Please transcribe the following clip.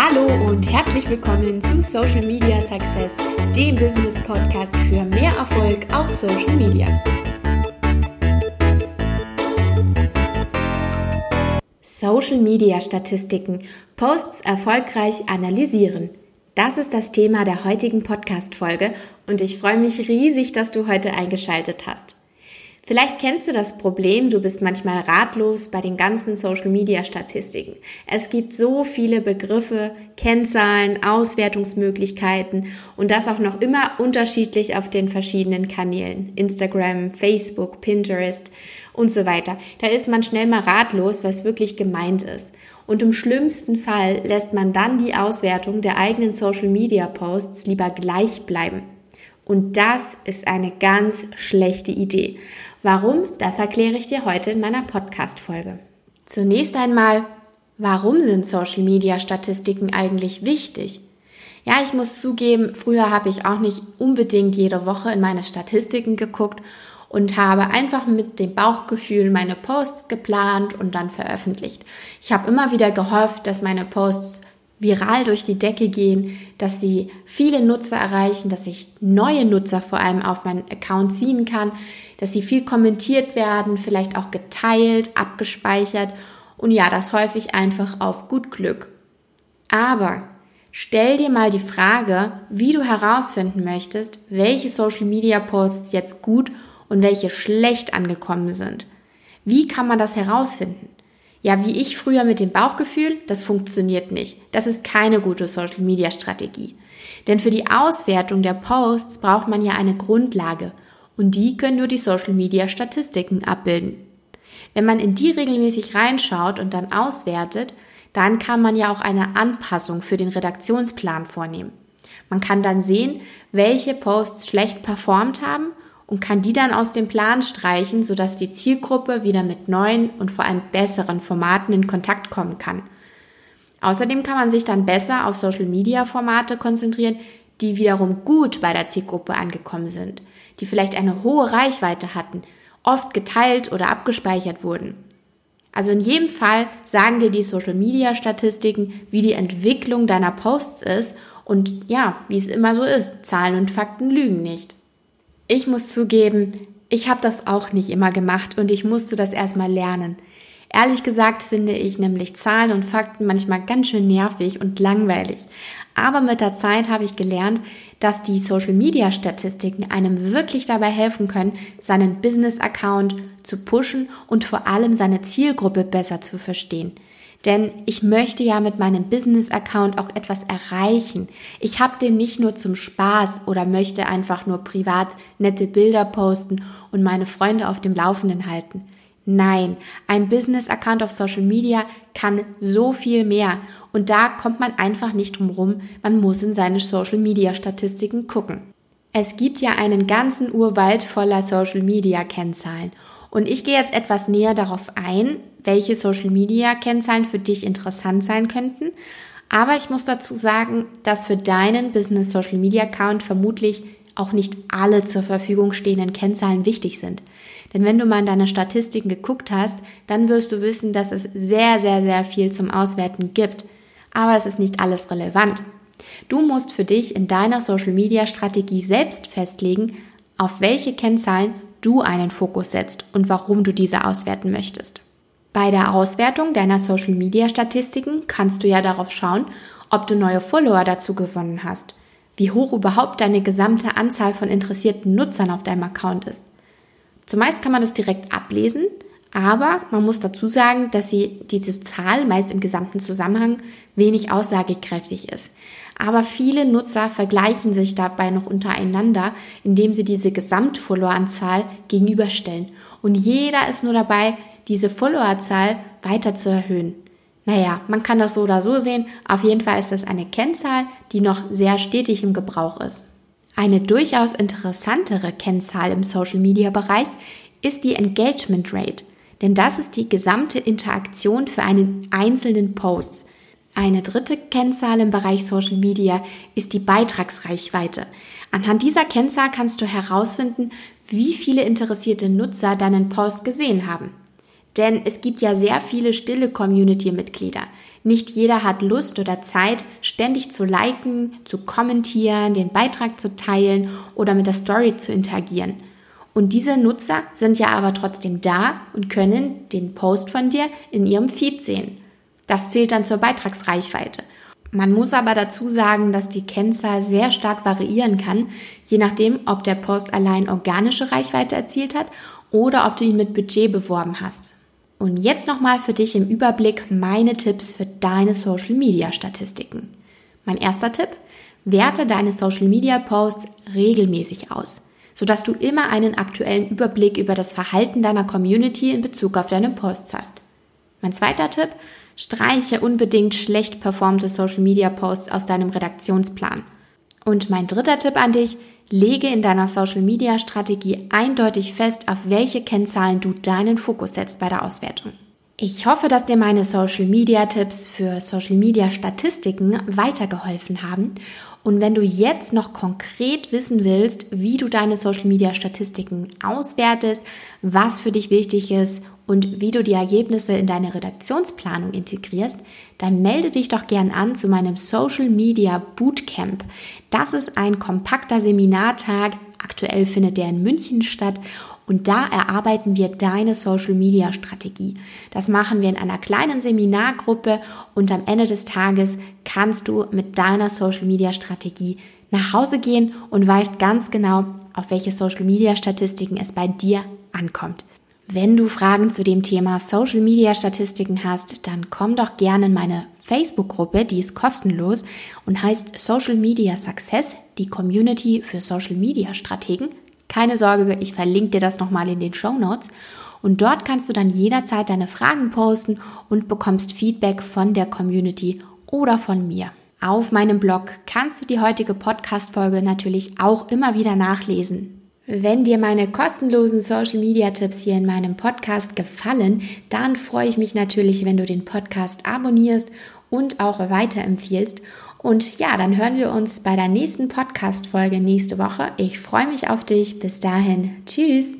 Hallo und herzlich willkommen zu Social Media Success, dem Business Podcast für mehr Erfolg auf Social Media. Social Media Statistiken, Posts erfolgreich analysieren. Das ist das Thema der heutigen Podcast-Folge und ich freue mich riesig, dass du heute eingeschaltet hast. Vielleicht kennst du das Problem, du bist manchmal ratlos bei den ganzen Social-Media-Statistiken. Es gibt so viele Begriffe, Kennzahlen, Auswertungsmöglichkeiten und das auch noch immer unterschiedlich auf den verschiedenen Kanälen. Instagram, Facebook, Pinterest und so weiter. Da ist man schnell mal ratlos, was wirklich gemeint ist. Und im schlimmsten Fall lässt man dann die Auswertung der eigenen Social-Media-Posts lieber gleich bleiben. Und das ist eine ganz schlechte Idee. Warum? Das erkläre ich dir heute in meiner Podcast-Folge. Zunächst einmal, warum sind Social-Media-Statistiken eigentlich wichtig? Ja, ich muss zugeben, früher habe ich auch nicht unbedingt jede Woche in meine Statistiken geguckt und habe einfach mit dem Bauchgefühl meine Posts geplant und dann veröffentlicht. Ich habe immer wieder gehofft, dass meine Posts viral durch die Decke gehen, dass sie viele Nutzer erreichen, dass ich neue Nutzer vor allem auf meinen Account ziehen kann, dass sie viel kommentiert werden, vielleicht auch geteilt, abgespeichert und ja, das häufig einfach auf gut Glück. Aber stell dir mal die Frage, wie du herausfinden möchtest, welche Social Media Posts jetzt gut und welche schlecht angekommen sind. Wie kann man das herausfinden? Ja, wie ich früher mit dem Bauchgefühl, das funktioniert nicht. Das ist keine gute Social-Media-Strategie. Denn für die Auswertung der Posts braucht man ja eine Grundlage und die können nur die Social-Media-Statistiken abbilden. Wenn man in die regelmäßig reinschaut und dann auswertet, dann kann man ja auch eine Anpassung für den Redaktionsplan vornehmen. Man kann dann sehen, welche Posts schlecht performt haben und kann die dann aus dem Plan streichen, sodass die Zielgruppe wieder mit neuen und vor allem besseren Formaten in Kontakt kommen kann. Außerdem kann man sich dann besser auf Social-Media-Formate konzentrieren, die wiederum gut bei der Zielgruppe angekommen sind, die vielleicht eine hohe Reichweite hatten, oft geteilt oder abgespeichert wurden. Also in jedem Fall sagen dir die Social-Media-Statistiken, wie die Entwicklung deiner Posts ist und ja, wie es immer so ist, Zahlen und Fakten lügen nicht. Ich muss zugeben, ich habe das auch nicht immer gemacht und ich musste das erstmal lernen. Ehrlich gesagt finde ich nämlich Zahlen und Fakten manchmal ganz schön nervig und langweilig. Aber mit der Zeit habe ich gelernt, dass die Social-Media-Statistiken einem wirklich dabei helfen können, seinen Business-Account zu pushen und vor allem seine Zielgruppe besser zu verstehen. Denn ich möchte ja mit meinem Business-Account auch etwas erreichen. Ich habe den nicht nur zum Spaß oder möchte einfach nur privat nette Bilder posten und meine Freunde auf dem Laufenden halten. Nein, ein Business-Account auf Social Media kann so viel mehr. Und da kommt man einfach nicht drum rum. Man muss in seine Social Media-Statistiken gucken. Es gibt ja einen ganzen Urwald voller Social Media-Kennzahlen. Und ich gehe jetzt etwas näher darauf ein, welche Social-Media-Kennzahlen für dich interessant sein könnten. Aber ich muss dazu sagen, dass für deinen Business Social Media Account vermutlich auch nicht alle zur Verfügung stehenden Kennzahlen wichtig sind. Denn wenn du mal in deine Statistiken geguckt hast, dann wirst du wissen, dass es sehr, sehr, sehr viel zum Auswerten gibt. Aber es ist nicht alles relevant. Du musst für dich in deiner Social Media Strategie selbst festlegen, auf welche Kennzahlen du einen Fokus setzt und warum du diese auswerten möchtest. Bei der Auswertung deiner Social Media Statistiken kannst du ja darauf schauen, ob du neue Follower dazu gewonnen hast, wie hoch überhaupt deine gesamte Anzahl von interessierten Nutzern auf deinem Account ist. Zumeist kann man das direkt ablesen, aber man muss dazu sagen, dass sie, diese Zahl meist im gesamten Zusammenhang wenig aussagekräftig ist. Aber viele Nutzer vergleichen sich dabei noch untereinander, indem sie diese Gesamtfolloweranzahl gegenüberstellen. Und jeder ist nur dabei, diese Followerzahl weiter zu erhöhen. Naja, man kann das so oder so sehen. Auf jeden Fall ist das eine Kennzahl, die noch sehr stetig im Gebrauch ist. Eine durchaus interessantere Kennzahl im Social-Media-Bereich ist die Engagement Rate, denn das ist die gesamte Interaktion für einen einzelnen Post. Eine dritte Kennzahl im Bereich Social Media ist die Beitragsreichweite. Anhand dieser Kennzahl kannst du herausfinden, wie viele interessierte Nutzer deinen Post gesehen haben. Denn es gibt ja sehr viele stille Community-Mitglieder. Nicht jeder hat Lust oder Zeit, ständig zu liken, zu kommentieren, den Beitrag zu teilen oder mit der Story zu interagieren. Und diese Nutzer sind ja aber trotzdem da und können den Post von dir in ihrem Feed sehen. Das zählt dann zur Beitragsreichweite. Man muss aber dazu sagen, dass die Kennzahl sehr stark variieren kann, je nachdem, ob der Post allein organische Reichweite erzielt hat oder ob du ihn mit Budget beworben hast. Und jetzt nochmal für dich im Überblick meine Tipps für deine Social Media Statistiken. Mein erster Tipp, werte deine Social Media Posts regelmäßig aus, sodass du immer einen aktuellen Überblick über das Verhalten deiner Community in Bezug auf deine Posts hast. Mein zweiter Tipp, streiche unbedingt schlecht performte Social Media Posts aus deinem Redaktionsplan. Und mein dritter Tipp an dich, lege in deiner Social Media Strategie eindeutig fest, auf welche Kennzahlen du deinen Fokus setzt bei der Auswertung. Ich hoffe, dass dir meine Social Media Tipps für Social Media Statistiken weitergeholfen haben. Und wenn du jetzt noch konkret wissen willst, wie du deine Social Media Statistiken auswertest, was für dich wichtig ist und wie du die Ergebnisse in deine Redaktionsplanung integrierst, dann melde dich doch gern an zu meinem Social Media Bootcamp. Das ist ein kompakter Seminartag. Aktuell findet der in München statt und da erarbeiten wir deine Social Media Strategie. Das machen wir in einer kleinen Seminargruppe und am Ende des Tages kannst du mit deiner Social Media Strategie nach Hause gehen und weißt ganz genau, auf welche Social Media Statistiken es bei dir ankommt. Wenn du Fragen zu dem Thema Social Media Statistiken hast, dann komm doch gerne in meine Facebook-Gruppe, die ist kostenlos und heißt Social Media Success, die Community für Social Media Strategen. Keine Sorge, ich verlinke dir das nochmal in den Show Notes. Und dort kannst du dann jederzeit deine Fragen posten und bekommst Feedback von der Community oder von mir. Auf meinem Blog kannst du die heutige Podcast-Folge natürlich auch immer wieder nachlesen. Wenn dir meine kostenlosen Social Media Tipps hier in meinem Podcast gefallen, dann freue ich mich natürlich, wenn du den Podcast abonnierst und auch weiterempfiehlst. Und ja, dann hören wir uns bei der nächsten Podcast-Folge nächste Woche. Ich freue mich auf dich. Bis dahin. Tschüss.